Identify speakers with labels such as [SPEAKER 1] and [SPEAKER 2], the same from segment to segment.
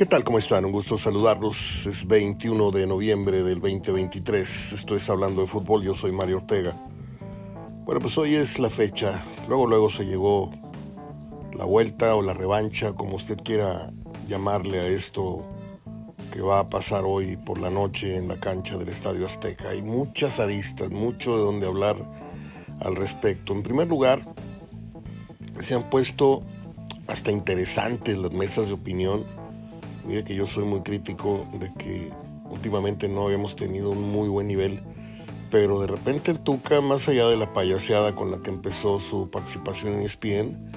[SPEAKER 1] ¿Qué tal? ¿Cómo están? Un gusto saludarlos. Es 21 de noviembre del 2023. Estoy hablando de fútbol. Yo soy Mario Ortega. Bueno, pues hoy es la fecha. Luego, luego se llegó la vuelta o la revancha, como usted quiera llamarle a esto que va a pasar hoy por la noche en la cancha del Estadio Azteca. Hay muchas aristas, mucho de donde hablar al respecto. En primer lugar, se han puesto hasta interesantes las mesas de opinión Mire que yo soy muy crítico de que últimamente no habíamos tenido un muy buen nivel, pero de repente el Tuca, más allá de la payaseada con la que empezó su participación en ESPN,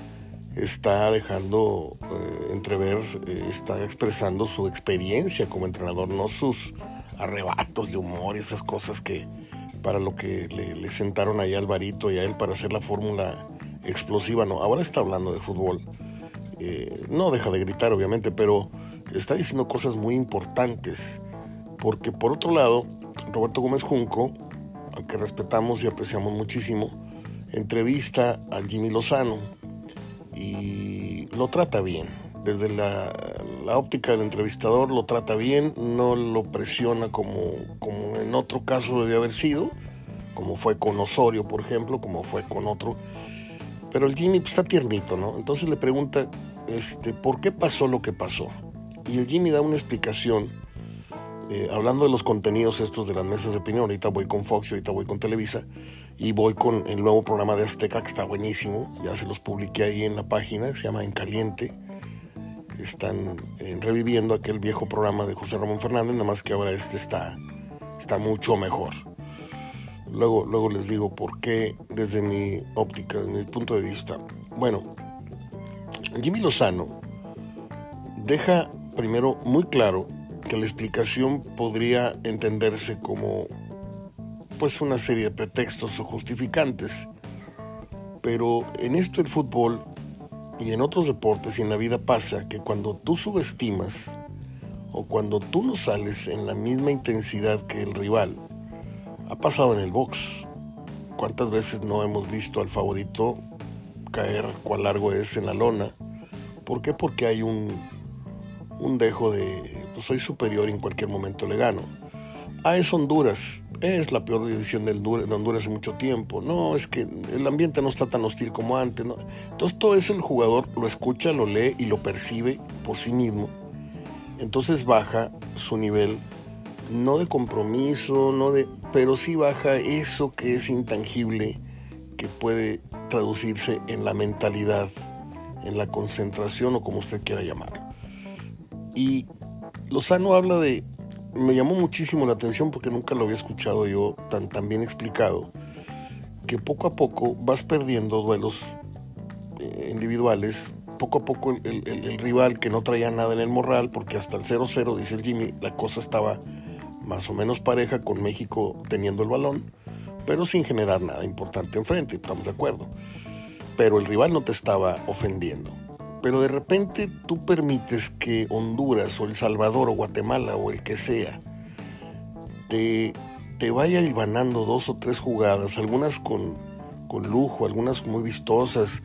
[SPEAKER 1] está dejando eh, entrever, eh, está expresando su experiencia como entrenador, no sus arrebatos de humor y esas cosas que para lo que le, sentaron ahí al varito y a él para hacer la fórmula explosiva, no, ahora está hablando de fútbol. Eh, no deja de gritar, obviamente, pero está diciendo cosas muy importantes, porque por otro lado, Roberto Gómez Junco, aunque respetamos y apreciamos muchísimo, entrevista a Jimmy Lozano y lo trata bien. Desde la, óptica del entrevistador lo trata bien, no lo presiona como, como en otro caso debe haber sido, como fue con Osorio, por ejemplo, como fue con otro. Pero el Jimmy pues, está tiernito, ¿no? Entonces le pregunta, este, ¿por qué pasó lo que pasó? Y el Jimmy da una explicación, eh, hablando de los contenidos estos de las mesas de opinión, ahorita voy con Fox, ahorita voy con Televisa, y voy con el nuevo programa de Azteca, que está buenísimo, ya se los publiqué ahí en la página, se llama En Caliente, están eh, reviviendo aquel viejo programa de José Ramón Fernández, nada más que ahora este está, está mucho mejor. Luego, luego les digo por qué desde mi óptica, desde mi punto de vista. Bueno, Jimmy Lozano deja primero muy claro que la explicación podría entenderse como pues una serie de pretextos o justificantes. Pero en esto el fútbol y en otros deportes y en la vida pasa que cuando tú subestimas o cuando tú no sales en la misma intensidad que el rival, ha pasado en el box. ¿Cuántas veces no hemos visto al favorito caer cuál largo es en la lona? ¿Por qué? Porque hay un un dejo de pues soy superior y en cualquier momento le gano. Ah, es Honduras. Es la peor edición de Honduras, en mucho tiempo. No, es que el ambiente no está tan hostil como antes. ¿no? Entonces todo eso el jugador lo escucha, lo lee y lo percibe por sí mismo. Entonces baja su nivel, no de compromiso, no de, pero sí baja eso que es intangible, que puede traducirse en la mentalidad, en la concentración o como usted quiera llamarlo. Y Lozano habla de, me llamó muchísimo la atención porque nunca lo había escuchado yo tan, tan bien explicado, que poco a poco vas perdiendo duelos eh, individuales, poco a poco el, rival que no traía nada en el morral, porque hasta el 0-0, dice Jimmy, la cosa estaba más o menos pareja con México teniendo el balón, pero sin generar nada importante enfrente, estamos de acuerdo. Pero el rival no te estaba ofendiendo pero de repente tú permites que Honduras o El Salvador o Guatemala o el que sea te, te vaya hilvanando dos o tres jugadas, algunas con, con lujo, algunas muy vistosas,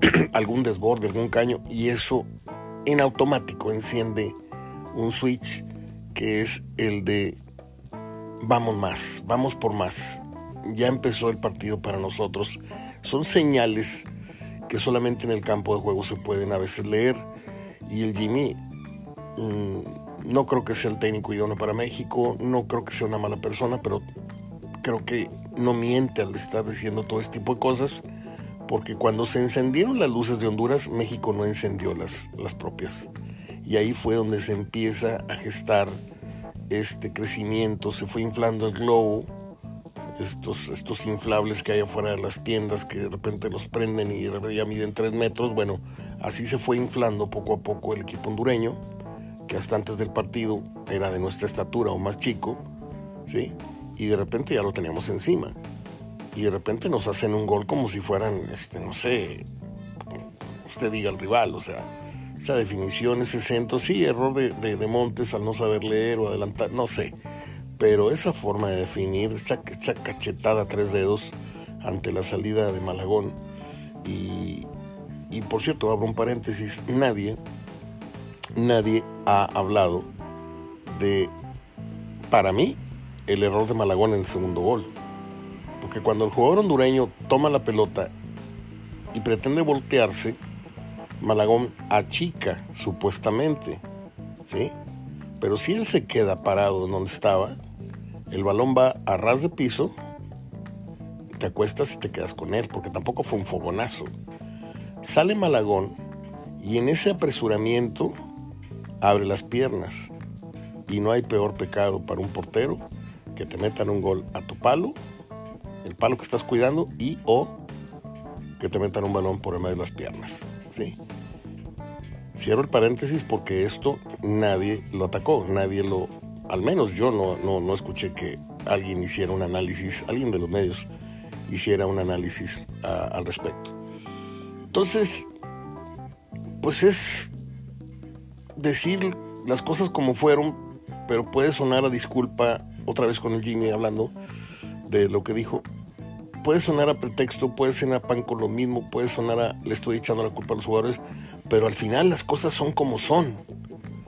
[SPEAKER 1] algún desborde, algún caño, y eso en automático enciende un switch que es el de vamos más, vamos por más. Ya empezó el partido para nosotros. Son señales que solamente en el campo de juego se pueden a veces leer. Y el Jimmy mm, no creo que sea el técnico idóneo para México, no creo que sea una mala persona, pero creo que no miente al estar diciendo todo este tipo de cosas, porque cuando se encendieron las luces de Honduras, México no encendió las, las propias. Y ahí fue donde se empieza a gestar este crecimiento, se fue inflando el globo estos, estos inflables que hay afuera de las tiendas que de repente los prenden y ya miden 3 metros. Bueno, así se fue inflando poco a poco el equipo hondureño, que hasta antes del partido era de nuestra estatura o más chico, ¿sí? Y de repente ya lo teníamos encima. Y de repente nos hacen un gol como si fueran, este, no sé, usted diga el rival, o sea, esa definición, ese centro, sí, error de, Montes al no saber leer o adelantar, no sé pero esa forma de definir, esa, cachetada a tres dedos ante la salida de Malagón, y, por cierto, abro un paréntesis, nadie, nadie ha hablado de, para mí, el error de Malagón en el segundo gol. Porque cuando el jugador hondureño toma la pelota y pretende voltearse, Malagón achica supuestamente, ¿sí? Pero si él se queda parado en donde estaba, el balón va a ras de piso, te acuestas y te quedas con él, porque tampoco fue un fogonazo. Sale Malagón y en ese apresuramiento abre las piernas. Y no hay peor pecado para un portero que te metan un gol a tu palo, el palo que estás cuidando, y o que te metan un balón por el medio de las piernas. ¿sí? Cierro el paréntesis porque esto nadie lo atacó, nadie lo, al menos yo no, no, escuché que alguien hiciera un análisis, alguien de los medios hiciera un análisis al respecto. Entonces, pues es decir las cosas como fueron, pero puede sonar a disculpa, otra vez con el Jimmy hablando de lo que dijo, puede sonar a pretexto, puede sonar a pan con lo mismo, puede sonar a le estoy echando la culpa a los jugadores, pero al final las cosas son como son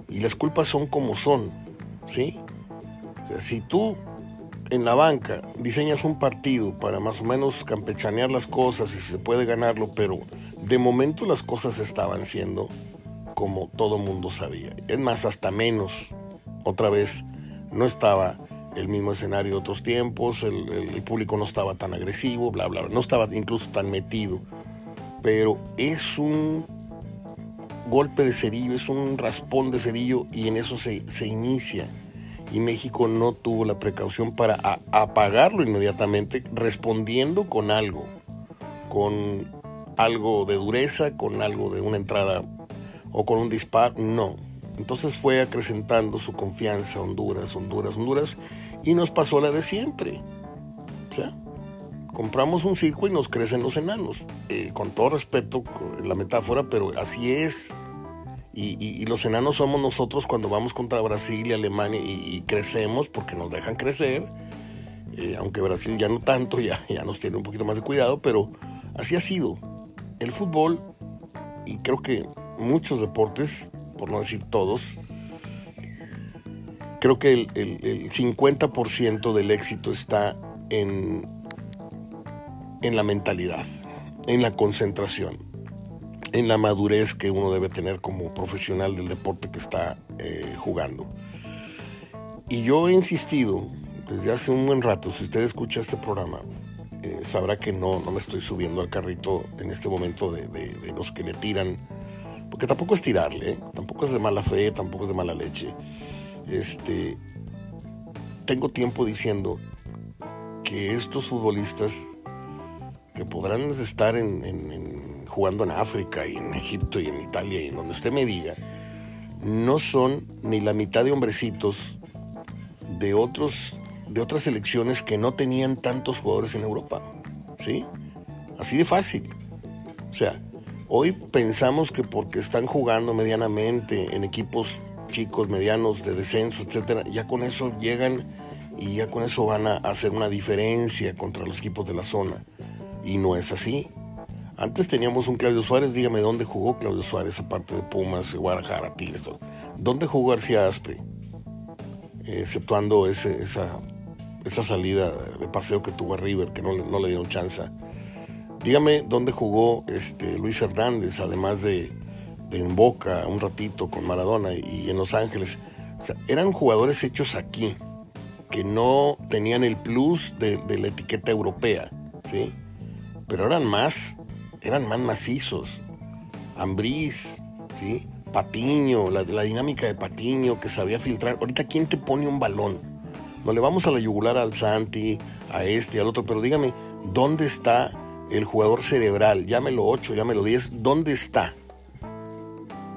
[SPEAKER 1] y las culpas son como son, ¿sí? Si tú en la banca diseñas un partido para más o menos campechanear las cosas y se puede ganarlo, pero de momento las cosas estaban siendo como todo mundo sabía. Es más, hasta menos. Otra vez, no estaba el mismo escenario de otros tiempos, el, público no estaba tan agresivo, bla, bla, bla, no estaba incluso tan metido. Pero es un golpe de cerillo, es un raspón de cerillo y en eso se, se inicia. Y México no tuvo la precaución para apagarlo inmediatamente, respondiendo con algo, con algo de dureza, con algo de una entrada o con un disparo, no. Entonces fue acrecentando su confianza Honduras, Honduras, Honduras y nos pasó la de siempre. Compramos un circo y nos crecen los enanos. Eh, con todo respeto, la metáfora, pero así es. Y, los enanos somos nosotros cuando vamos contra Brasil y Alemania y, crecemos porque nos dejan crecer. Eh, aunque Brasil ya no tanto, ya, ya nos tiene un poquito más de cuidado, pero así ha sido. El fútbol, y creo que muchos deportes, por no decir todos, creo que el, 50% del éxito está en, en la mentalidad, en la concentración, en la madurez que uno debe tener como profesional del deporte que está eh, jugando. Y yo he insistido desde hace un buen rato, si usted escucha este programa, eh, sabrá que no, no me estoy subiendo al carrito en este momento de, de los que le tiran porque tampoco es tirarle, ¿eh? tampoco es de mala fe, tampoco es de mala leche. Este, tengo tiempo diciendo que estos futbolistas que podrán estar en, jugando en África y en Egipto y en Italia y en donde usted me diga, no son ni la mitad de hombrecitos de otros de otras selecciones que no tenían tantos jugadores en Europa, ¿sí? Así de fácil. O sea, Hoy pensamos que porque están jugando medianamente en equipos chicos, medianos, de descenso, etcétera, ya con eso llegan y ya con eso van a hacer una diferencia contra los equipos de la zona. Y no es así. Antes teníamos un Claudio Suárez, dígame dónde jugó Claudio Suárez, aparte de Pumas, Guadalajara, Tigres, ¿Dónde jugó García Aspe? exceptuando esa, esa salida de paseo que tuvo River, que no, no le dieron chance. Dígame dónde jugó este Luis Hernández, además de, en Boca un ratito con Maradona y en Los Ángeles. O sea, eran jugadores hechos aquí, que no tenían el plus de, la etiqueta europea, ¿sí? Pero eran más, eran más macizos. Ambriz, ¿sí? Patiño, la, dinámica de Patiño que sabía filtrar. Ahorita, ¿quién te pone un balón? No le vamos a la yugular al Santi, a este, al otro, pero dígame, ¿dónde está el jugador cerebral, llámelo 8, llámelo 10, ¿dónde está?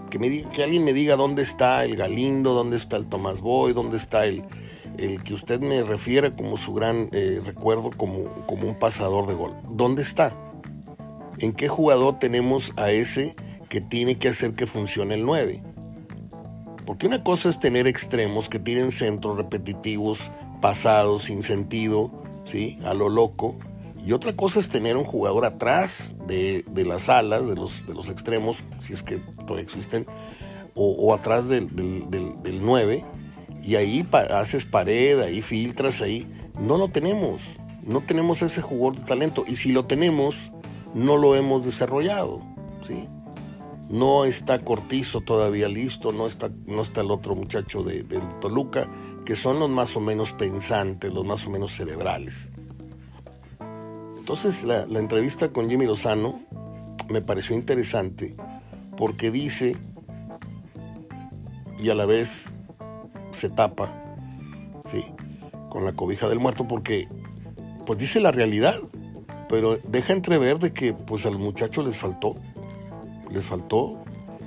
[SPEAKER 1] Que, me que alguien me diga dónde está el Galindo, dónde está el Tomás Boy, dónde está el, el que usted me refiere como su gran eh, recuerdo, como, como un pasador de gol. ¿Dónde está? ¿En qué jugador tenemos a ese que tiene que hacer que funcione el 9? Porque una cosa es tener extremos que tienen centros repetitivos, pasados, sin sentido, ¿sí? a lo loco, y otra cosa es tener un jugador atrás de, las alas, de los, de los extremos, si es que todavía existen, o, atrás del, del, del, 9 y ahí haces pared, ahí filtras, ahí. No lo tenemos, no tenemos ese jugador de talento y si lo tenemos, no lo hemos desarrollado, ¿sí? No está Cortizo todavía listo, no está, no está el otro muchacho de, Toluca, que son los más o menos pensantes, los más o menos cerebrales. Entonces la, la entrevista con Jimmy Lozano me pareció interesante porque dice y a la vez se tapa, ¿sí? Con la cobija del muerto porque, pues dice la realidad, pero deja entrever de que, pues al muchacho les faltó, les faltó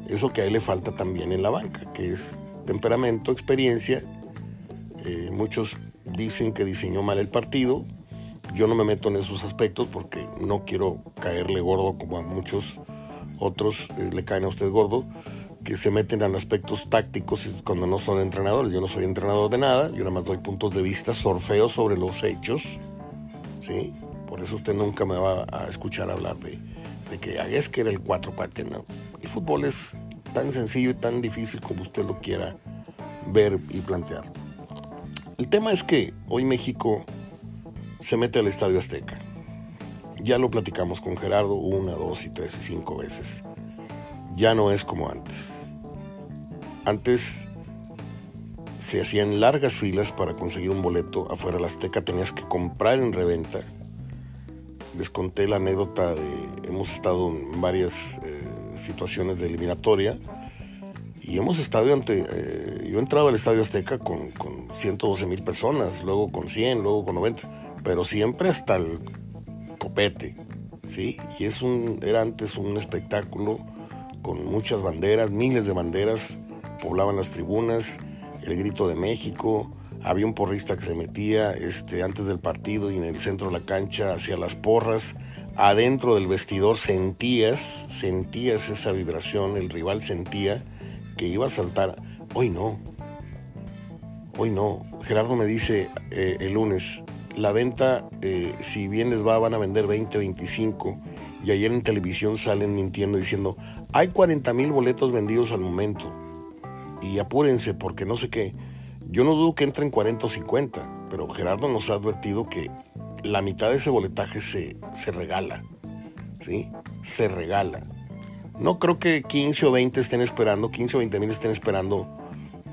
[SPEAKER 1] eso que a él le falta también en la banca, que es temperamento, experiencia. Eh, muchos dicen que diseñó mal el partido. Yo no me meto en esos aspectos porque no quiero caerle gordo como a muchos otros eh, le caen a usted gordo que se meten en aspectos tácticos cuando no son entrenadores. Yo no soy entrenador de nada, yo nada más doy puntos de vista, sorfeo sobre los hechos. ¿sí? Por eso usted nunca me va a escuchar hablar de, de que es que era el 4-4. No. El fútbol es tan sencillo y tan difícil como usted lo quiera ver y plantear. El tema es que hoy México se mete al Estadio Azteca. Ya lo platicamos con Gerardo una, dos y tres y cinco veces ya no es como antes. Antes se hacían largas filas para conseguir un boleto afuera de la Azteca, tenías que comprar en reventa. Les conté la anécdota de, hemos estado en varias eh, situaciones de eliminatoria y hemos estado ante, eh, yo he entrado al Estadio Azteca con, con 112 mil personas, luego con 100, luego con 90, pero siempre hasta el copete, ¿sí? Y es un, era antes un espectáculo con muchas banderas, miles de banderas poblaban las tribunas, el grito de México, había un porrista que se metía este, antes del partido y en el centro de la cancha hacía las porras, adentro del vestidor sentías, sentías esa vibración, el rival sentía que iba a saltar, hoy no, hoy no, Gerardo me dice eh, el lunes, la venta, eh, si bien les va, van a vender 20, 25, y ayer en televisión salen mintiendo diciendo, hay 40 mil boletos vendidos al momento. Y apúrense porque no sé qué. Yo no dudo que entren 40 o 50, pero Gerardo nos ha advertido que la mitad de ese boletaje se, se regala. ¿Sí? Se regala. No creo que 15 o 20 estén esperando, 15 o 20 mil estén esperando,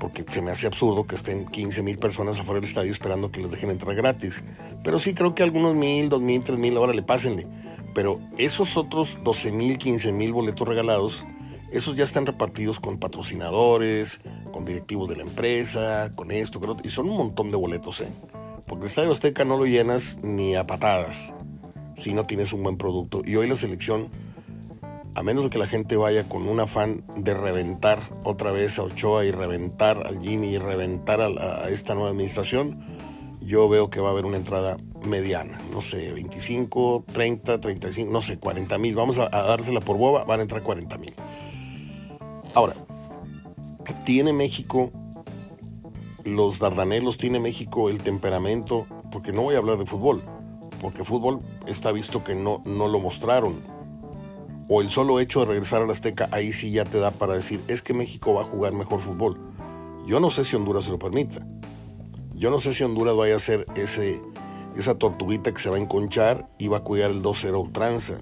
[SPEAKER 1] porque se me hace absurdo que estén 15 mil personas afuera del estadio esperando que les dejen entrar gratis. Pero sí creo que algunos mil, dos mil, tres mil, ahora le pásenle pero esos otros 12 mil, 15 mil boletos regalados, esos ya están repartidos con patrocinadores, con directivos de la empresa, con esto, con otro, y son un montón de boletos, ¿eh? Porque el Estadio Azteca no lo llenas ni a patadas si no tienes un buen producto. Y hoy la selección, a menos de que la gente vaya con un afán de reventar otra vez a Ochoa y reventar al Jimmy y reventar a esta nueva administración, yo veo que va a haber una entrada mediana, no sé, 25, 30, 35, no sé, 40 mil. Vamos a, dársela por boba, van a entrar 40 mil. Ahora, ¿tiene México los Dardanelos, tiene México el temperamento? Porque no voy a hablar de fútbol, porque fútbol está visto que no, no lo mostraron. O el solo hecho de regresar a la Azteca, ahí sí ya te da para decir, es que México va a jugar mejor fútbol. Yo no sé si Honduras se lo permita. Yo no sé si Honduras vaya a hacer ese, esa tortuguita que se va a enconchar y va a cuidar el 2-0 tranza.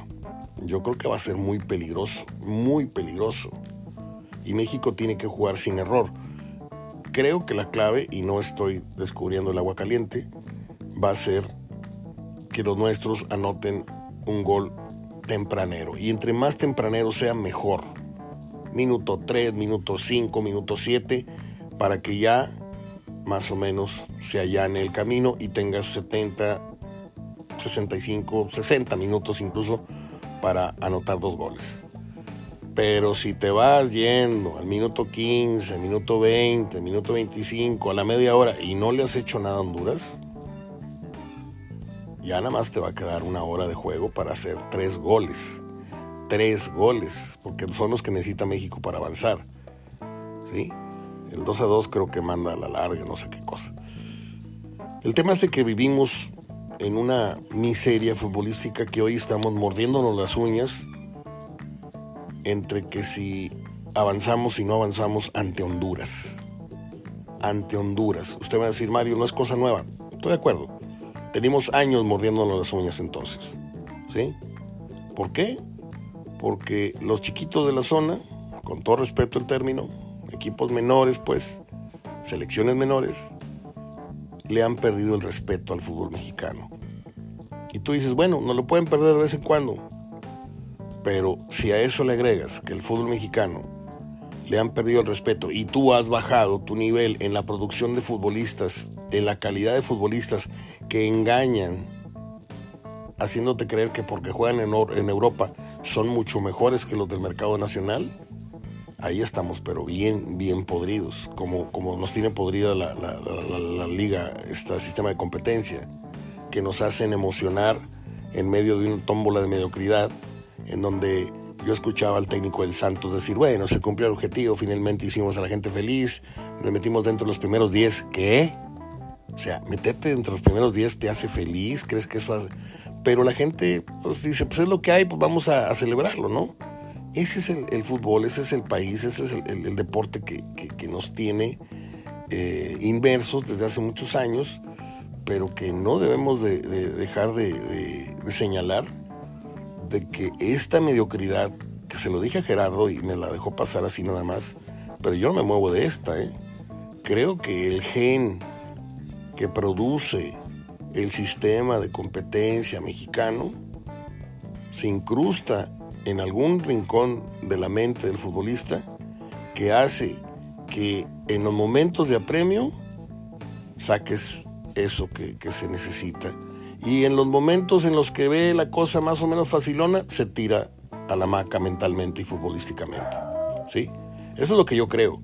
[SPEAKER 1] Yo creo que va a ser muy peligroso, muy peligroso. Y México tiene que jugar sin error. Creo que la clave, y no estoy descubriendo el agua caliente, va a ser que los nuestros anoten un gol tempranero. Y entre más tempranero sea, mejor. Minuto 3, minuto 5, minuto 7, para que ya más o menos se allane el camino y tengas 70, 65, 60 minutos incluso para anotar dos goles. Pero si te vas yendo al minuto 15, minuto 20, minuto 25, a la media hora y no le has hecho nada a Honduras, ya nada más te va a quedar una hora de juego para hacer tres goles. Tres goles, porque son los que necesita México para avanzar. ¿Sí? El 2 a 2 creo que manda a la larga, no sé qué cosa. El tema es de que vivimos en una miseria futbolística que hoy estamos mordiéndonos las uñas entre que si avanzamos y no avanzamos ante Honduras. Ante Honduras. Usted va a decir, Mario, no es cosa nueva. Estoy de acuerdo. Tenemos años mordiéndonos las uñas entonces. ¿Sí? ¿Por qué? Porque los chiquitos de la zona, con todo respeto el término, equipos menores, pues, selecciones menores, le han perdido el respeto al fútbol mexicano. Y tú dices, bueno, no lo pueden perder de vez en cuando. Pero si a eso le agregas que el fútbol mexicano le han perdido el respeto y tú has bajado tu nivel en la producción de futbolistas, en la calidad de futbolistas que engañan, haciéndote creer que porque juegan en, Europa son mucho mejores que los del mercado nacional, ahí estamos, pero bien, bien podridos, como, como nos tiene podrida la, la liga, este sistema de competencia, que nos hacen emocionar en medio de una tómbola de mediocridad en donde yo escuchaba al técnico del Santos decir, bueno, se cumplió el objetivo, finalmente hicimos a la gente feliz, nos metimos dentro de los primeros 10. ¿Qué? O sea, meterte dentro de los primeros 10 te hace feliz, ¿crees que eso hace? Pero la gente pues, dice, pues es lo que hay, pues vamos a, celebrarlo, ¿no? Ese es el, fútbol, ese es el país, ese es el, deporte que, nos tiene eh, inversos desde hace muchos años, pero que no debemos de, dejar de señalar de que esta mediocridad, que se lo dije a Gerardo y me la dejó pasar así nada más, pero yo no me muevo de esta, ¿eh? Creo que el gen que produce el sistema de competencia mexicano se incrusta en algún rincón de la mente del futbolista que hace que en los momentos de apremio saques eso que, se necesita y en los momentos en los que ve la cosa más o menos facilona, se tira a la maca mentalmente y futbolísticamente. ¿Sí? Eso es lo que yo creo.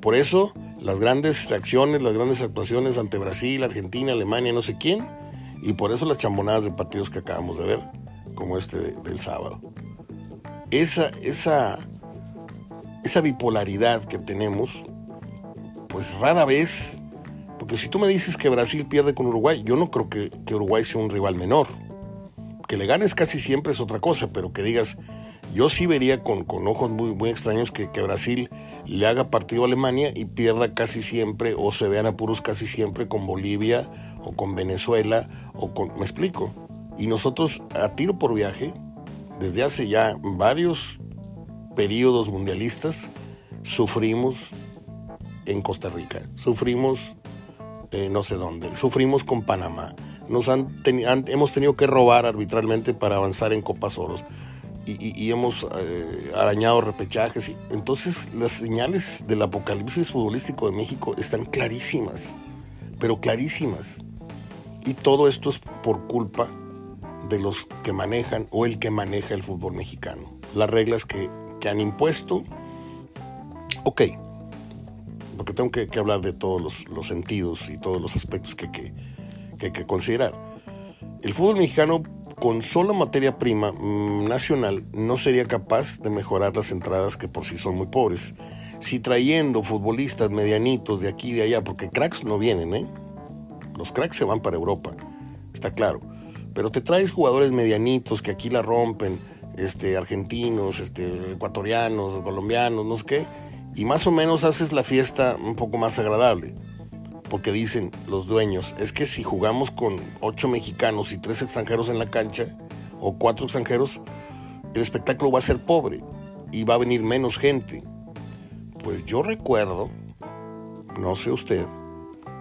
[SPEAKER 1] Por eso, las grandes reacciones, las grandes actuaciones ante Brasil, Argentina, Alemania, no sé quién, y por eso las chambonadas de partidos que acabamos de ver, como este del sábado. Esa, esa, esa bipolaridad que tenemos, pues rara vez porque si tú me dices que Brasil pierde con Uruguay, yo no creo que, Uruguay sea un rival menor. Que le ganes casi siempre es otra cosa, pero que digas, yo sí vería con, con ojos muy, muy extraños que, que, Brasil le haga partido a Alemania y pierda casi siempre o se vean apuros casi siempre con Bolivia o con Venezuela o con... Me explico. Y nosotros a tiro por viaje, desde hace ya varios periodos mundialistas, sufrimos en Costa Rica, sufrimos eh, no sé dónde. Sufrimos con Panamá. Nos han, hemos tenido que robar arbitralmente para avanzar en Copas Oros. Y, hemos eh, arañado repechajes. Entonces las señales del apocalipsis futbolístico de México están clarísimas, pero clarísimas. Y todo esto es por culpa de los que manejan o el que maneja el fútbol mexicano. Las reglas que, que han impuesto, ok, porque tengo que, hablar de todos los, sentidos y todos los aspectos que, hay que considerar. El fútbol mexicano con solo materia prima mm, nacional no sería capaz de mejorar las entradas que por sí son muy pobres. Si trayendo futbolistas medianitos de aquí y de allá, porque cracks no vienen, ¿eh? Los cracks se van para Europa, está claro. Pero te traes jugadores medianitos que aquí la rompen, este, argentinos, este, ecuatorianos, colombianos, no sé qué y más o menos haces la fiesta un poco más agradable. Porque dicen los dueños, es que si jugamos con ocho mexicanos y tres extranjeros en la cancha, o cuatro extranjeros, el espectáculo va a ser pobre y va a venir menos gente. Pues yo recuerdo, no sé usted,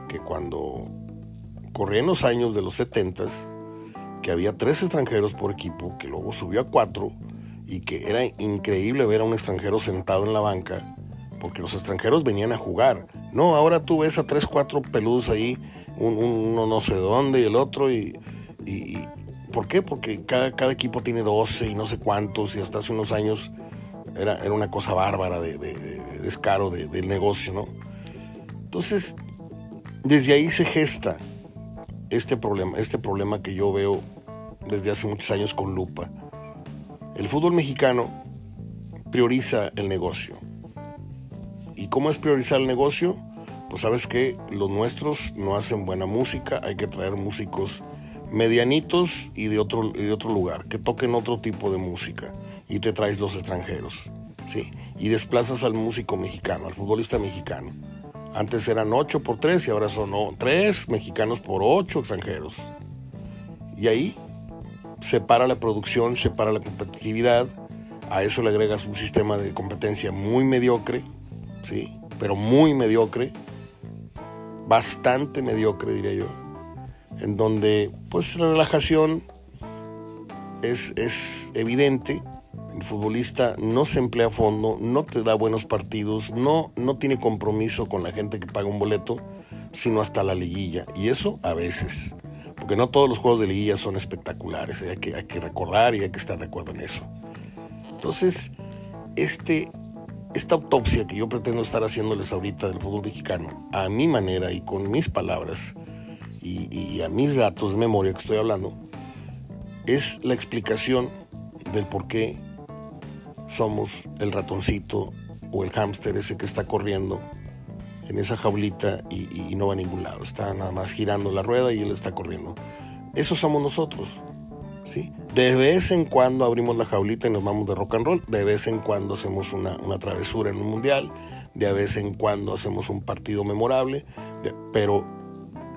[SPEAKER 1] que cuando corrían los años de los setentas, que había tres extranjeros por equipo, que luego subió a cuatro, y que era increíble ver a un extranjero sentado en la banca porque los extranjeros venían a jugar. No, ahora tú ves a tres, cuatro peludos ahí, uno no sé dónde y el otro, y, ¿por qué? Porque cada, cada, equipo tiene 12 y no sé cuántos, y hasta hace unos años era, era una cosa bárbara de, descaro del negocio, ¿no? Entonces, desde ahí se gesta este problema, este problema que yo veo desde hace muchos años con lupa. El fútbol mexicano prioriza el negocio ¿Y cómo es priorizar el negocio? Pues sabes que los nuestros no hacen buena música, hay que traer músicos medianitos y de otro, de otro lugar, que toquen otro tipo de música y te traes los extranjeros. ¿sí? Y desplazas al músico mexicano, al futbolista mexicano. Antes eran 8 por 3 y ahora son 3 mexicanos por 8 extranjeros. Y ahí se para la producción, se para la competitividad. A eso le agregas un sistema de competencia muy mediocre, ¿sí? Pero muy mediocre, bastante mediocre diría yo, en donde pues la relajación es, es evidente, el futbolista no se emplea a fondo, no te da buenos partidos, no, no tiene compromiso con la gente que paga un boleto, sino hasta la liguilla. Y eso a veces. Porque no todos los juegos de liguilla son espectaculares. ¿eh? Hay, que, hay que recordar y hay que estar de acuerdo en eso. Entonces, este, esta autopsia que yo pretendo estar haciéndoles ahorita del fútbol mexicano, a mi manera y con mis palabras y, y a mis datos de memoria que estoy hablando, es la explicación del por qué somos el ratoncito o el hámster ese que está corriendo en esa jaulita y, no va a ningún lado. Está nada más girando la rueda y él está corriendo. Eso somos nosotros. ¿sí? De vez en cuando abrimos la jaulita y nos vamos de rock and roll. De vez en cuando hacemos una, travesura en un mundial. De vez en cuando hacemos un partido memorable. pero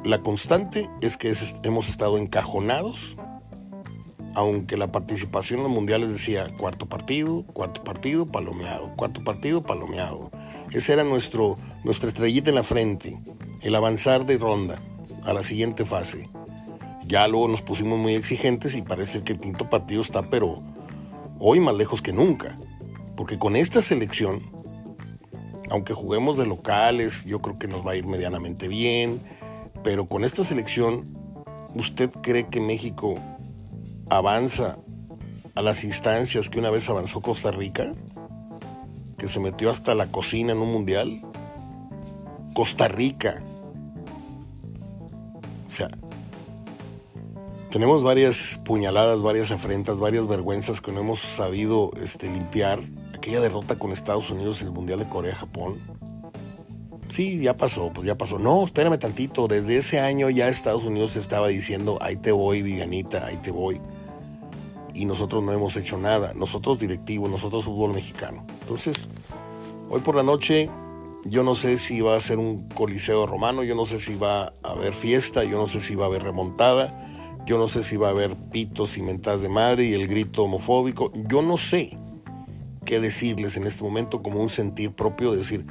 [SPEAKER 1] la constante es que hemos estado encajonados aunque la participación en los mundiales decía cuarto partido, cuarto partido, palomeado, cuarto partido, palomeado. Ese era nuestro, nuestra estrellita en la frente, el avanzar de ronda a la siguiente fase. Ya luego nos pusimos muy exigentes y parece que el quinto partido está, pero hoy más lejos que nunca. Porque con esta selección, aunque juguemos de locales, yo creo que nos va a ir medianamente bien, pero con esta selección, ¿usted cree que México avanza a las instancias que una vez avanzó Costa Rica, que se metió hasta la cocina en un mundial. Costa Rica. O sea, tenemos varias puñaladas, varias afrentas, varias vergüenzas que no hemos sabido este, limpiar. Aquella derrota con Estados Unidos en el Mundial de Corea-Japón. Sí, ya pasó, pues ya pasó. No, espérame tantito. Desde ese año ya Estados Unidos estaba diciendo, ahí te voy, Viganita, ahí te voy y nosotros no hemos hecho nada, nosotros directivos, nosotros fútbol mexicano. Entonces, hoy por la noche yo no sé si va a ser un coliseo romano, yo no sé si va a haber fiesta, yo no sé si va a haber remontada, yo no sé si va a haber pitos y mentadas de madre y el grito homofóbico, yo no sé qué decirles en este momento como un sentir propio de decir,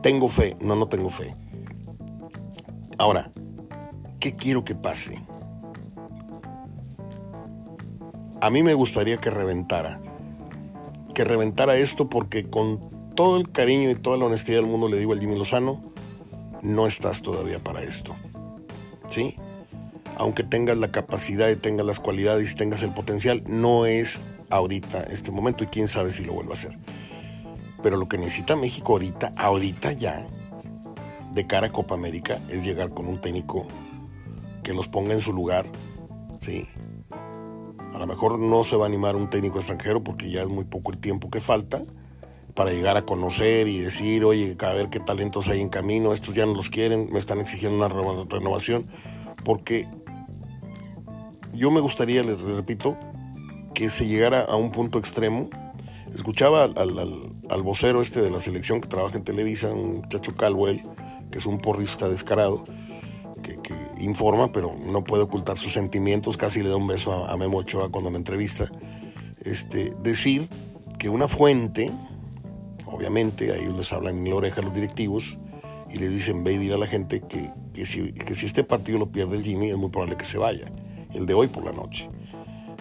[SPEAKER 1] tengo fe, no, no tengo fe. Ahora, ¿qué quiero que pase? A mí me gustaría que reventara. Que reventara esto porque con todo el cariño y toda la honestidad del mundo le digo al Jimmy Lozano, no estás todavía para esto. ¿Sí? Aunque tengas la capacidad y tengas las cualidades y tengas el potencial, no es ahorita este momento y quién sabe si lo vuelva a hacer. Pero lo que necesita México ahorita, ahorita ya, de cara a Copa América, es llegar con un técnico que los ponga en su lugar, ¿sí? Lo mejor no se va a animar un técnico extranjero porque ya es muy poco el tiempo que falta para llegar a conocer y decir, oye, a ver qué talentos hay en camino, estos ya no los quieren, me están exigiendo una renovación, porque yo me gustaría, les repito, que se llegara a un punto extremo. Escuchaba al, vocero este de la selección que trabaja en Televisa, un chacho Calwell, que es un porrista descarado, que, informa, pero no puede ocultar sus sentimientos, casi le da un beso a, Memo Ochoa cuando me entrevista, este, decir que una fuente, obviamente, ahí les hablan en la oreja los directivos y le dicen, ve y dile a la gente que, que, si, que si este partido lo pierde el Jimmy, es muy probable que se vaya, el de hoy por la noche.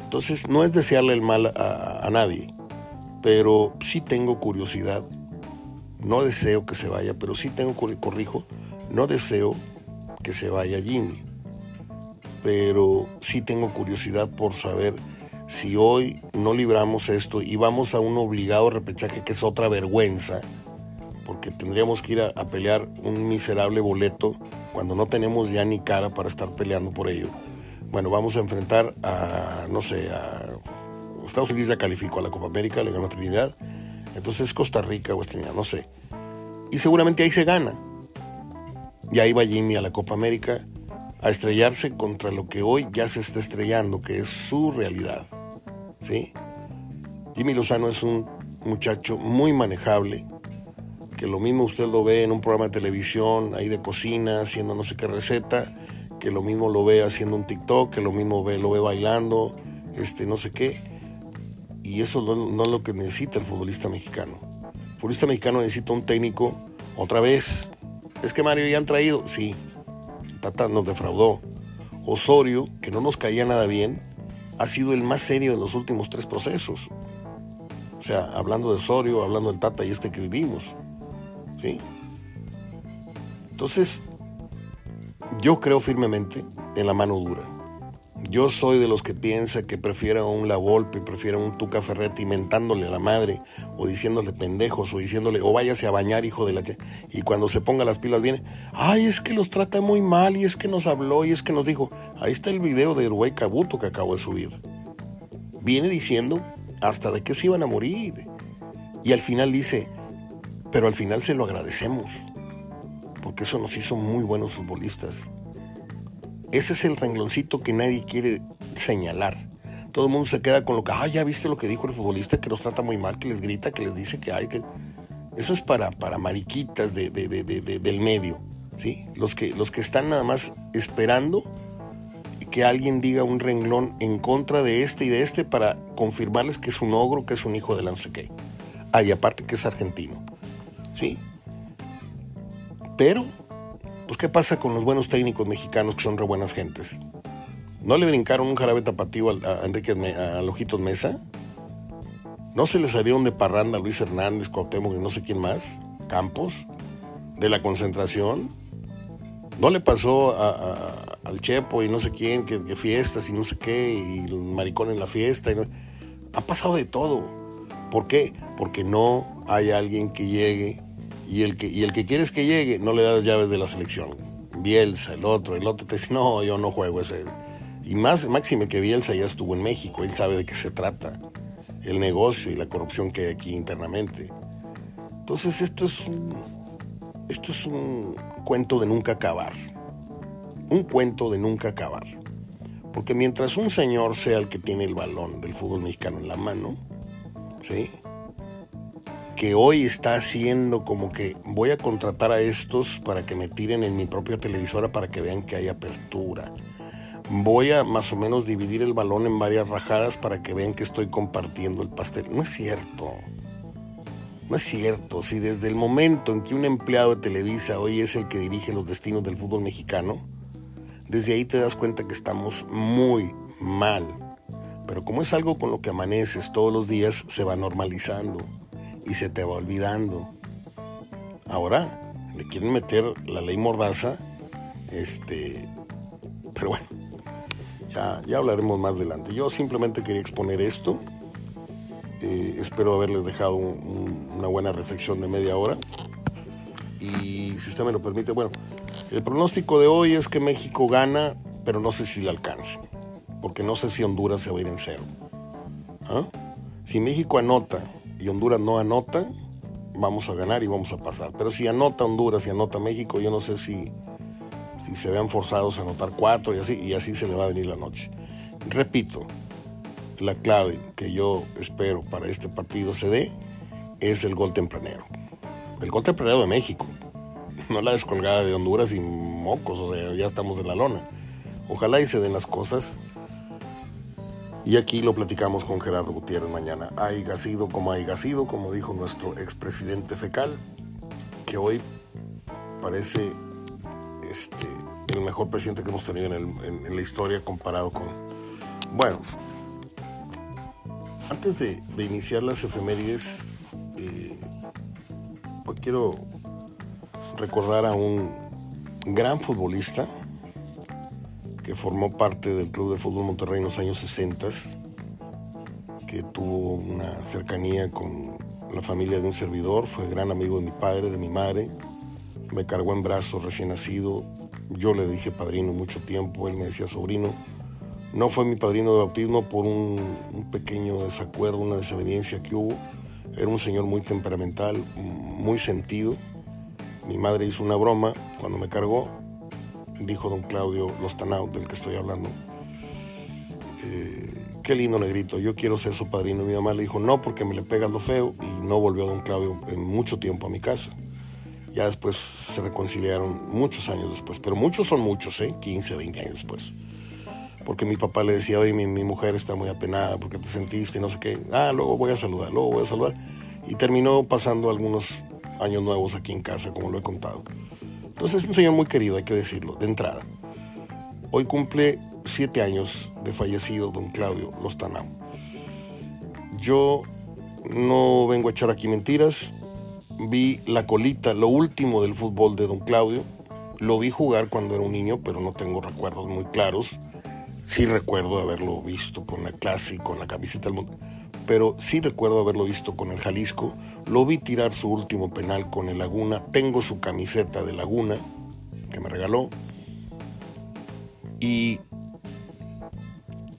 [SPEAKER 1] Entonces, no es desearle el mal a, a nadie, pero sí tengo curiosidad, no deseo que se vaya, pero sí tengo, corrijo, no deseo que se vaya Jimmy. Pero sí tengo curiosidad por saber si hoy no libramos esto y vamos a un obligado repechaje que es otra vergüenza, porque tendríamos que ir a, pelear un miserable boleto cuando no tenemos ya ni cara para estar peleando por ello. Bueno, vamos a enfrentar a, no sé, a Estados Unidos ya calificó a la Copa América, le ganó Trinidad, entonces Costa Rica o Estrella, no sé. Y seguramente ahí se gana. Y ahí va Jimmy a la Copa América a estrellarse contra lo que hoy ya se está estrellando, que es su realidad. ¿Sí? Jimmy Lozano es un muchacho muy manejable, que lo mismo usted lo ve en un programa de televisión, ahí de cocina, haciendo no sé qué receta, que lo mismo lo ve haciendo un TikTok, que lo mismo ve, lo ve bailando, este, no sé qué. Y eso no, es lo que necesita el futbolista mexicano. El futbolista mexicano necesita un técnico, otra vez. Es que Mario ya han traído, sí. Tata nos defraudó. Osorio, que no nos caía nada bien, ha sido el más serio de los últimos tres procesos. O sea, hablando de Osorio, hablando del Tata y este que vivimos. ¿Sí? Entonces, yo creo firmemente en la mano dura. Yo soy de los que piensa que prefiera un La Volpe, prefiera un Tuca Ferretti mentándole a la madre, o diciéndole pendejos, o diciéndole, o váyase a bañar, hijo de la... Y cuando se ponga las pilas viene, ay, es que los trata muy mal, y es que nos habló, y es que nos dijo. Ahí está el video de Uruguay Cabuto que acabo de subir. Viene diciendo hasta de que se iban a morir. Y al final dice, pero al final se lo agradecemos, porque eso nos hizo muy buenos futbolistas. Ese es el rengloncito que nadie quiere señalar. Todo el mundo se queda con lo que, ah, ya viste lo que dijo el futbolista, que los trata muy mal, que les grita, que les dice que hay que... Eso es para, para mariquitas de, del medio, ¿sí? Los que, los que están nada más esperando que alguien diga un renglón en contra de este y de este para confirmarles que es un ogro, que es un hijo de la no sé qué. Ah, aparte que es argentino, ¿sí? Pero pues, ¿qué pasa con los buenos técnicos mexicanos que son re buenas gentes? ¿No le brincaron un jarabe tapatío a, Enrique a Lojitos Mesa? ¿No se le salieron de parranda a Luis Hernández, Cuauhtémoc y no sé quién más? ¿Campos? ¿De la concentración? ¿No le pasó al Chepo y no sé quién, que, fiestas y no sé qué, y el maricón en la fiesta? Ha pasado de todo. ¿Por qué? Porque no hay alguien que llegue y el que, y el que quieres que llegue no le da las llaves de la selección. Bielsa, el otro, el otro te dice, no, yo no juego ese. Y más, máxime que Bielsa ya estuvo en México, él sabe de qué se trata, el negocio y la corrupción que hay aquí internamente. Entonces esto es un, esto es un cuento de nunca acabar. Un cuento de nunca acabar. Porque mientras un señor sea el que tiene el balón del fútbol mexicano en la mano, ¿sí? Que hoy está haciendo como que voy a contratar a estos para que me tiren en mi propia televisora para que vean que hay apertura. Voy a más o menos dividir el balón en varias rajadas para que vean que estoy compartiendo el pastel. No es cierto. No es cierto. Si desde el momento en que un empleado de Televisa hoy es el que dirige los destinos del fútbol mexicano, desde ahí te das cuenta que estamos muy mal. Pero como es algo con lo que amaneces todos los días, se va normalizando y se te va olvidando. Ahora le quieren meter la ley mordaza, este, pero bueno, ya, ya hablaremos más adelante. Yo simplemente quería exponer esto. Eh, espero haberles dejado una buena reflexión de media hora. Y si usted me lo permite, bueno, el pronóstico de hoy es que México gana, pero no sé si le alcance, porque no sé si Honduras se va a ir en cero. ¿Ah? Si México anota y Honduras no anota, vamos a ganar y vamos a pasar. Pero si anota Honduras y anota México, yo no sé si, si se vean forzados a anotar cuatro y así, y así se le va a venir la noche. Repito, la clave que yo espero para este partido se dé es el gol tempranero. El gol tempranero de México, no la descolgada de Honduras y mocos, o sea, ya estamos en la lona. Ojalá y se den las cosas y aquí lo platicamos con Gerardo Gutiérrez mañana. Hay sido como hay sido, como dijo nuestro expresidente fecal, que hoy parece este, el mejor presidente que hemos tenido en, la historia comparado con... Bueno, antes de, iniciar las efemérides, eh, hoy quiero recordar a un gran futbolista, que formó parte del Club de Fútbol Monterrey en los años 60, que tuvo una cercanía con la familia de un servidor, fue gran amigo de mi padre, de mi madre, me cargó en brazos recién nacido, yo le dije padrino mucho tiempo, él me decía sobrino, no fue mi padrino de bautismo por un, un pequeño desacuerdo, una desobediencia que hubo, era un señor muy temperamental, muy sentido, mi madre hizo una broma cuando me cargó dijo don Claudio Lostanao, del que estoy hablando, eh, qué lindo negrito, yo quiero ser su padrino. Mi mamá le dijo, no, porque me le pega lo feo y no volvió don Claudio en mucho tiempo a mi casa. Ya después se reconciliaron muchos años después, pero muchos son muchos, ¿eh? 15, 20 años después. Porque mi papá le decía, oye, mi, mi mujer está muy apenada porque te sentiste y no sé qué. Ah, luego voy a saludar, luego voy a saludar. Y terminó pasando algunos años nuevos aquí en casa, como lo he contado. Entonces es un señor muy querido, hay que decirlo, de entrada. Hoy cumple siete años de fallecido don Claudio Lostanao. Yo no vengo a echar aquí mentiras. Vi la colita, lo último del fútbol de don Claudio. Lo vi jugar cuando era un niño, pero no tengo recuerdos muy claros. Sí recuerdo haberlo visto con la clase y con la camiseta del mundo. Pero sí recuerdo haberlo visto con el Jalisco. Lo vi tirar su último penal con el Laguna. Tengo su camiseta de Laguna que me regaló. Y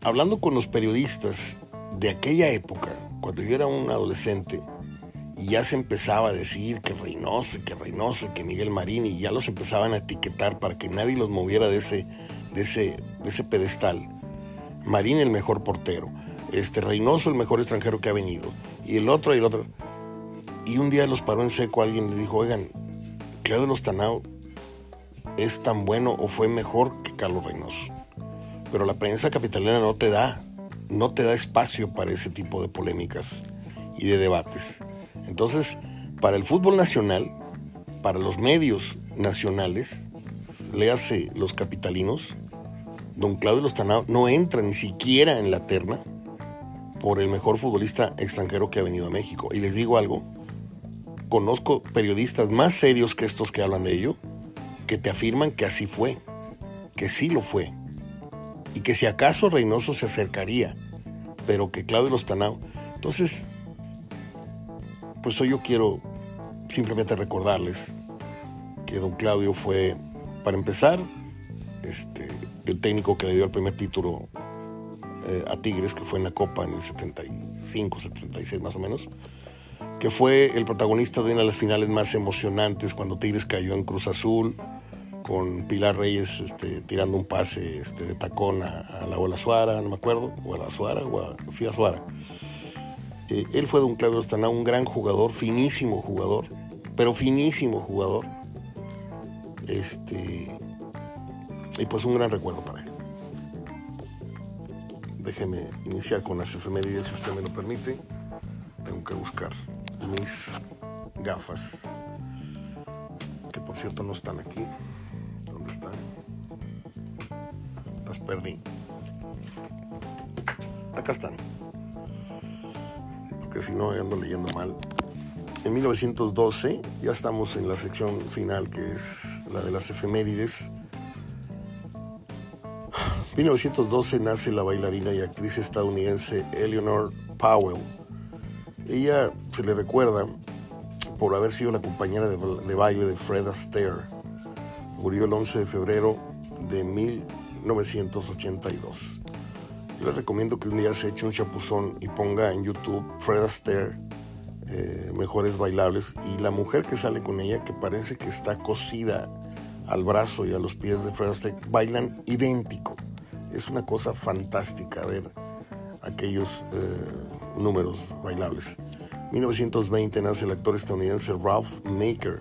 [SPEAKER 1] hablando con los periodistas de aquella época, cuando yo era un adolescente, y ya se empezaba a decir que Reynoso y que Reynoso y que Miguel Marín, y ya los empezaban a etiquetar para que nadie los moviera de ese, de ese, de ese pedestal. Marín el mejor portero, este Reynoso el mejor extranjero que ha venido, y el otro y el otro. Y un día los paró en seco alguien le dijo, oigan, Claudio Lostanao es tan bueno o fue mejor que Carlos Reynoso. Pero la prensa capitalina no te da, no te da espacio para ese tipo de polémicas y de debates. Entonces, para el fútbol nacional, para los medios nacionales, léase los capitalinos, don Claudio Lostanao no entra ni siquiera en la terna por el mejor futbolista extranjero que ha venido a México. Y les digo algo, conozco periodistas más serios que estos que hablan de ello, que te afirman que así fue, que sí lo fue, y que si acaso Reynoso se acercaría, pero que Claudio Lostanao. Entonces, pues hoy yo quiero simplemente recordarles que don Claudio fue, para empezar, este, el técnico que le dio el primer título eh, a Tigres, que fue en la Copa en el 75, 76 más o menos, que fue el protagonista de una de las finales más emocionantes cuando Tigres cayó en Cruz Azul, con Pilar Reyes este, tirando un pase este, de tacón a, la Ola Suara, no me acuerdo, o a la Suara, o a, sí, a Suara. Eh, él fue de un Claudio Ostaná, un gran jugador, finísimo jugador, pero finísimo jugador. Este, y pues un gran recuerdo para él. Déjeme iniciar con las efemérides, si usted me lo permite. Tengo que buscar mis gafas, que por cierto no están aquí. ¿Dónde están? Las perdí. Acá están. Porque si no ando leyendo mal. En 1912, ya estamos en la sección final que es la de las efemérides. 1912 nace la bailarina y actriz estadounidense Eleanor Powell. Ella se le recuerda por haber sido la compañera de, baile de Fred Astaire. Murió el 11 de febrero de 1982. Yo le recomiendo que un día se eche un chapuzón y ponga en YouTube Fred Astaire eh, mejores bailables y la mujer que sale con ella que parece que está cosida al brazo y a los pies de Fred Astaire bailan idéntico es una cosa fantástica ver aquellos eh, números bailables 1920 nace el actor estadounidense Ralph Maker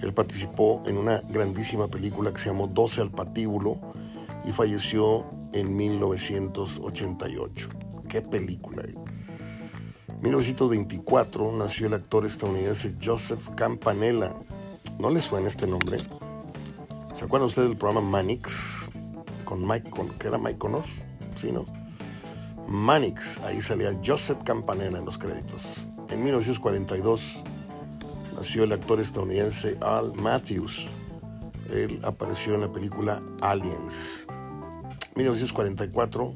[SPEAKER 1] él participó en una grandísima película que se llamó 12 al patíbulo y falleció en 1988 qué película 1924 nació el actor estadounidense Joseph Campanella. ¿No le suena este nombre? ¿Se acuerdan ustedes del programa Manix? Con Mike, que era Mike Connors? Sí, ¿no? Manix, ahí salía Joseph Campanella en los créditos. En 1942 nació el actor estadounidense Al Matthews. Él apareció en la película Aliens. 1944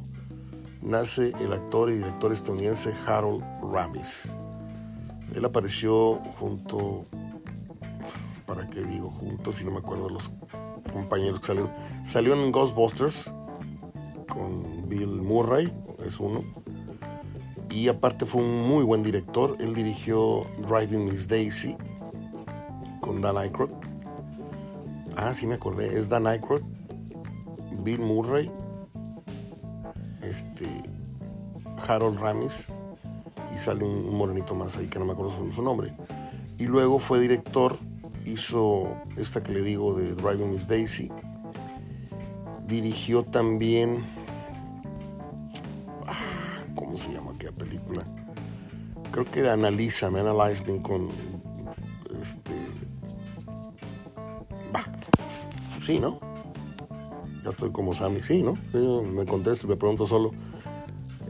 [SPEAKER 1] nace el actor y director estadounidense Harold Ramis. Él apareció junto, ¿para qué digo junto? Si no me acuerdo los compañeros que salieron. Salió en Ghostbusters con Bill Murray, es uno. Y aparte fue un muy buen director. Él dirigió Driving Miss Daisy con Dan Aykroyd. Ah, sí me acordé, es Dan Aykroyd, Bill Murray este, Harold Ramis y sale un, morenito más ahí que no me acuerdo su, nombre. Y luego fue director, hizo esta que le digo de Driving Miss Daisy. Dirigió también. Ah, ¿Cómo se llama aquella película? Creo que era Analisa, me Analyze Me con. Este. Bah. Sí, ¿no? Ya estoy como Sammy, sí, ¿no? me contesto y me pregunto solo.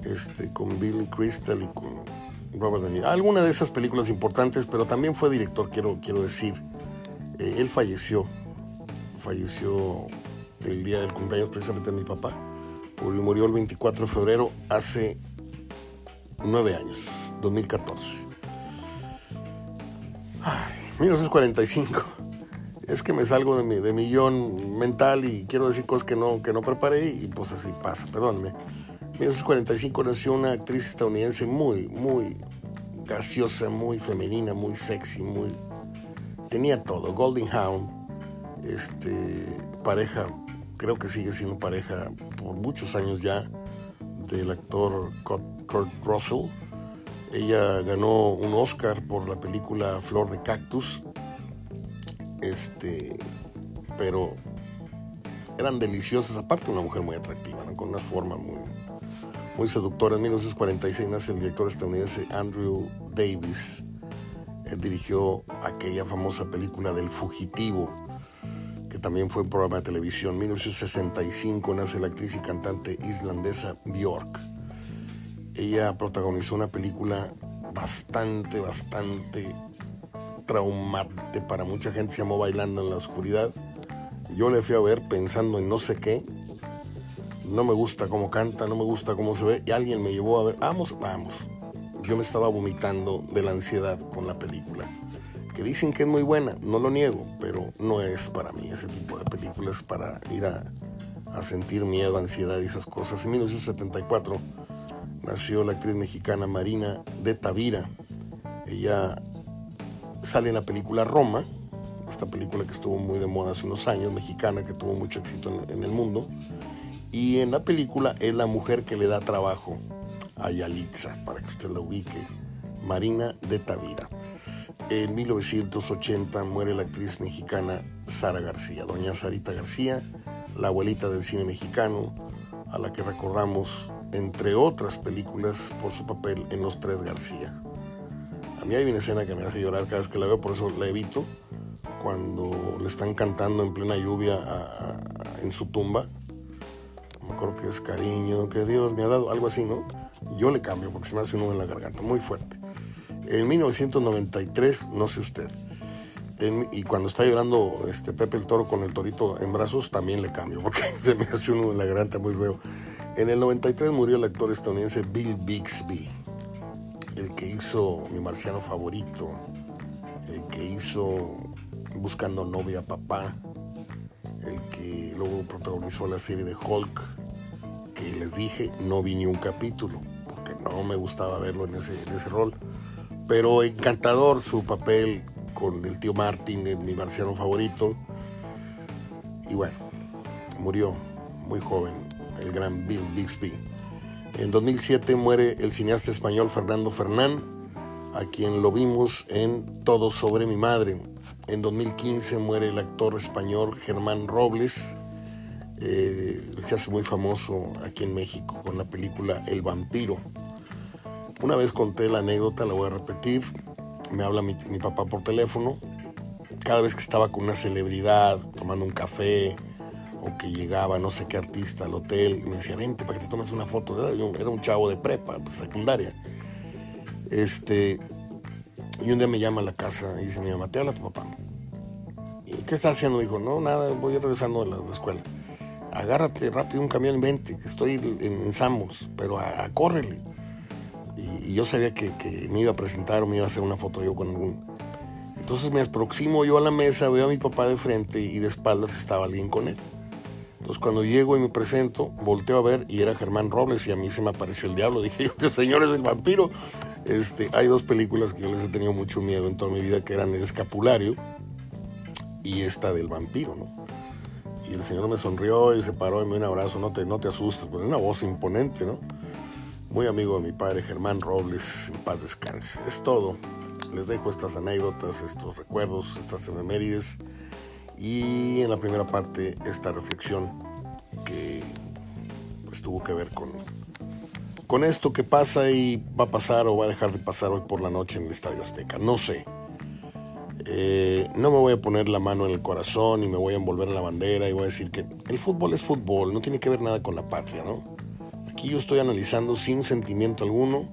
[SPEAKER 1] Este, con Billy Crystal y con Robert De Niro. Alguna de esas películas importantes, pero también fue director, quiero, quiero decir. Él falleció, falleció el día del cumpleaños precisamente de mi papá. Murió el 24 de febrero hace nueve años, 2014. Ay, 1945. Es que me salgo de mi, de millón mental y quiero decir cosas que no, que no preparé y pues así pasa, perdónenme. 1945 nació una actriz estadounidense muy, muy graciosa, muy femenina, muy sexy, muy... Tenía todo. Golden Hound, este, pareja, creo que sigue siendo pareja por muchos años ya del actor Kurt Russell. Ella ganó un Oscar por la película Flor de Cactus. Este, pero eran deliciosas, aparte una mujer muy atractiva, con una forma muy, muy seductora. En 1946 nace el director estadounidense Andrew Davis. Dirigió aquella famosa película del fugitivo, que también fue un programa de televisión. En 1965 nace la actriz y cantante islandesa Björk. Ella protagonizó una película bastante, bastante traumante para mucha gente. Se llamó Bailando en la Oscuridad. Yo le fui a ver pensando en no sé qué no me gusta cómo canta, no me gusta cómo se ve, y alguien me llevó a ver, vamos, vamos. Yo me estaba vomitando de la ansiedad con la película. Que dicen que es muy buena, no lo niego, pero no es para mí ese tipo de películas para ir a, sentir miedo, ansiedad y esas cosas. En 1974 nació la actriz mexicana Marina de Tavira. Ella sale en la película Roma, esta película que estuvo muy de moda hace unos años, mexicana, que tuvo mucho éxito en el mundo. Y en la película es la mujer que le da trabajo a Yalitza, para que usted la ubique, Marina de Tavira. En 1980 muere la actriz mexicana Sara García, doña Sarita García, la abuelita del cine mexicano, a la que recordamos, entre otras películas, por su papel en Los Tres García. A mí hay una escena que me hace llorar cada vez que la veo, por eso la evito, cuando le están cantando en plena lluvia en su tumba, me acuerdo que es cariño que Dios me ha dado, algo así, ¿no? Yo le cambio porque se me hace uno en la garganta, muy fuerte. En 1993, no sé usted, y cuando está llorando este Pepe el Toro con el torito en brazos, también le cambio porque se me hace uno en la garganta muy feo. En el 93 murió el actor estadounidense Bill Bixby, el que hizo Mi Marciano Favorito, el que hizo Buscando Novia Papá, el que luego protagonizó la serie de Hulk, que les dije, no vi ni un capítulo, no me gustaba verlo en ese, ese rol. Pero encantador su papel con el tío Martin, mi marciano favorito. Y bueno, murió muy joven el gran Bill Bixby. En 2007 muere el cineasta español Fernando Fernán, a quien lo vimos en Todo sobre mi madre, en 2015 muere el actor español Germán Robles. Eh, se hace muy famoso aquí en México con la película El vampiro. Una vez conté la anécdota, la voy a repetir. Me habla mi, papá por teléfono. Cada vez que estaba con una celebridad tomando un café o que llegaba no sé qué artista al hotel, me decía, vente para que te tomes una foto. Era un chavo de prepa, secundaria. Este, y un día me llama a la casa y dice, mi mamá, te habla tu papá. ¿Y qué está haciendo? Dijo, no, nada, voy regresando de la, escuela. Agárrate rápido un camión, vente, que estoy en, Samos, pero a, córrele. Y, yo sabía que, me iba a presentar o me iba a hacer una foto yo con algún... Entonces me aproximo yo a la mesa, veo a mi papá de frente y de espaldas estaba alguien con él. Entonces cuando llego y me presento, volteo a ver y era Germán Robles y a mí se me apareció el diablo. Dije, este señor es el vampiro. Este, hay dos películas que yo les he tenido mucho miedo en toda mi vida, que eran El Escapulario y esta del vampiro, ¿no? Y el señor me sonrió y se paró y me dio un abrazo, no te, no te asustes, pero una voz imponente, ¿no? Muy amigo de mi padre Germán Robles, en paz descanse. Es todo. Les dejo estas anécdotas, estos recuerdos, estas efemérides y en la primera parte esta reflexión que pues tuvo que ver con, con esto que pasa y va a pasar o va a dejar de pasar hoy por la noche en el Estadio Azteca. No sé. Eh, no me voy a poner la mano en el corazón y me voy a envolver en la bandera y voy a decir que el fútbol es fútbol, no tiene que ver nada con la patria, ¿no? Aquí yo estoy analizando sin sentimiento alguno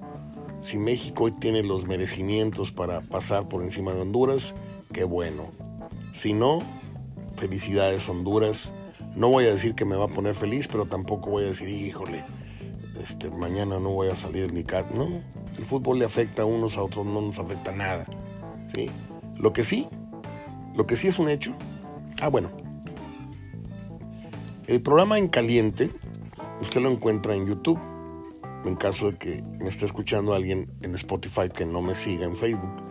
[SPEAKER 1] si México hoy tiene los merecimientos para pasar por encima de Honduras, qué bueno. Si no, felicidades Honduras. No voy a decir que me va a poner feliz, pero tampoco voy a decir, híjole, este, mañana no voy a salir mi cat. No, el fútbol le afecta a unos, a otros no nos afecta nada. ¿sí? Lo que sí, lo que sí es un hecho. Ah, bueno. El programa En Caliente, usted lo encuentra en YouTube, en caso de que me esté escuchando alguien en Spotify que no me siga en Facebook.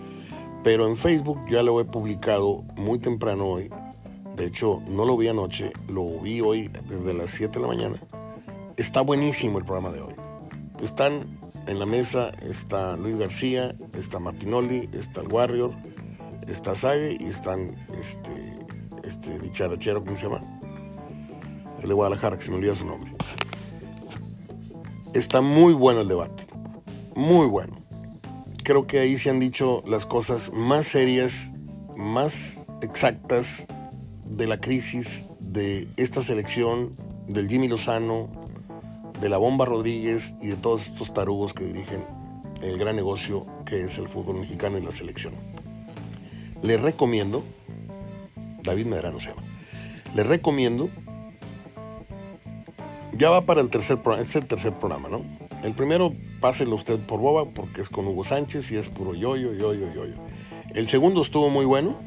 [SPEAKER 1] Pero en Facebook ya lo he publicado muy temprano hoy. De hecho, no lo vi anoche, lo vi hoy desde las 7 de la mañana. Está buenísimo el programa de hoy. Están en la mesa, está Luis García, está Martinoli, está el Warrior, está Sage y están este, este dicharachero, ¿cómo se llama? El de Guadalajara, que se me olvida su nombre. Está muy bueno el debate, muy bueno. Creo que ahí se han dicho las cosas más serias, más exactas de la crisis de esta selección, del Jimmy Lozano, de la Bomba Rodríguez y de todos estos tarugos que dirigen el gran negocio que es el fútbol mexicano y la selección. Les recomiendo, David Medrano se llama, les recomiendo, ya va para el tercer programa, este es el tercer programa, ¿no? El primero, páselo usted por boba porque es con Hugo Sánchez y es puro yoyo, yoyo, yoyo. El segundo estuvo muy bueno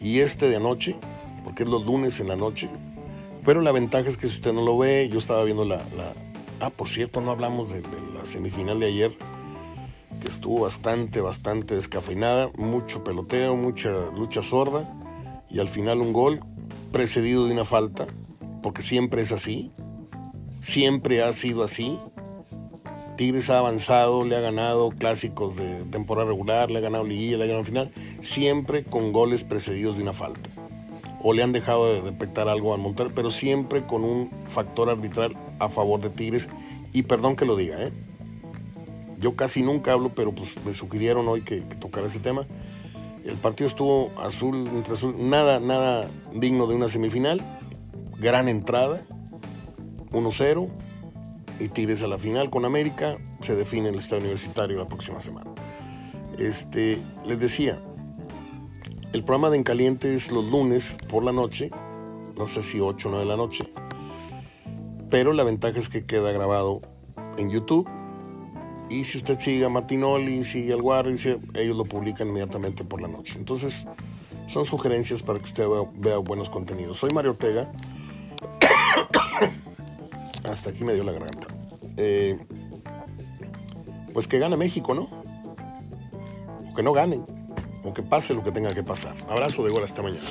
[SPEAKER 1] y este de anoche, porque es los lunes en la noche, pero la ventaja es que si usted no lo ve, yo estaba viendo la... Ah, por cierto, no hablamos de la semifinal de ayer que estuvo bastante, bastante descafeinada, mucho peloteo, mucha lucha sorda y al final un gol precedido de una falta, porque siempre es así, siempre ha sido así. Tigres ha avanzado, le ha ganado clásicos de temporada regular, le ha ganado liguilla, le ha ganado final, siempre con goles precedidos de una falta. O le han dejado de detectar algo al montar, pero siempre con un factor arbitral a favor de Tigres. Y perdón que lo diga, ¿eh? Yo casi nunca hablo, pero pues me sugirieron hoy que, que tocara ese tema. El partido estuvo azul entre azul, nada, nada digno de una semifinal. Gran entrada, 1-0 y Tigres a la final con América. Se define el Estadio Universitario la próxima semana. Este, les decía, el programa de En Caliente es los lunes por la noche, no sé si 8 o 9 de la noche, pero la ventaja es que queda grabado en YouTube y si usted sigue a Martinoli, sigue al Warrior, ellos lo publican inmediatamente por la noche. Entonces, son sugerencias para que usted vea, vea buenos contenidos. Soy Mario Ortega. Hasta aquí me dio la garganta. Eh, pues que gane México, ¿no? O que no gane. O que pase lo que tenga que pasar. Abrazo de gol hasta mañana.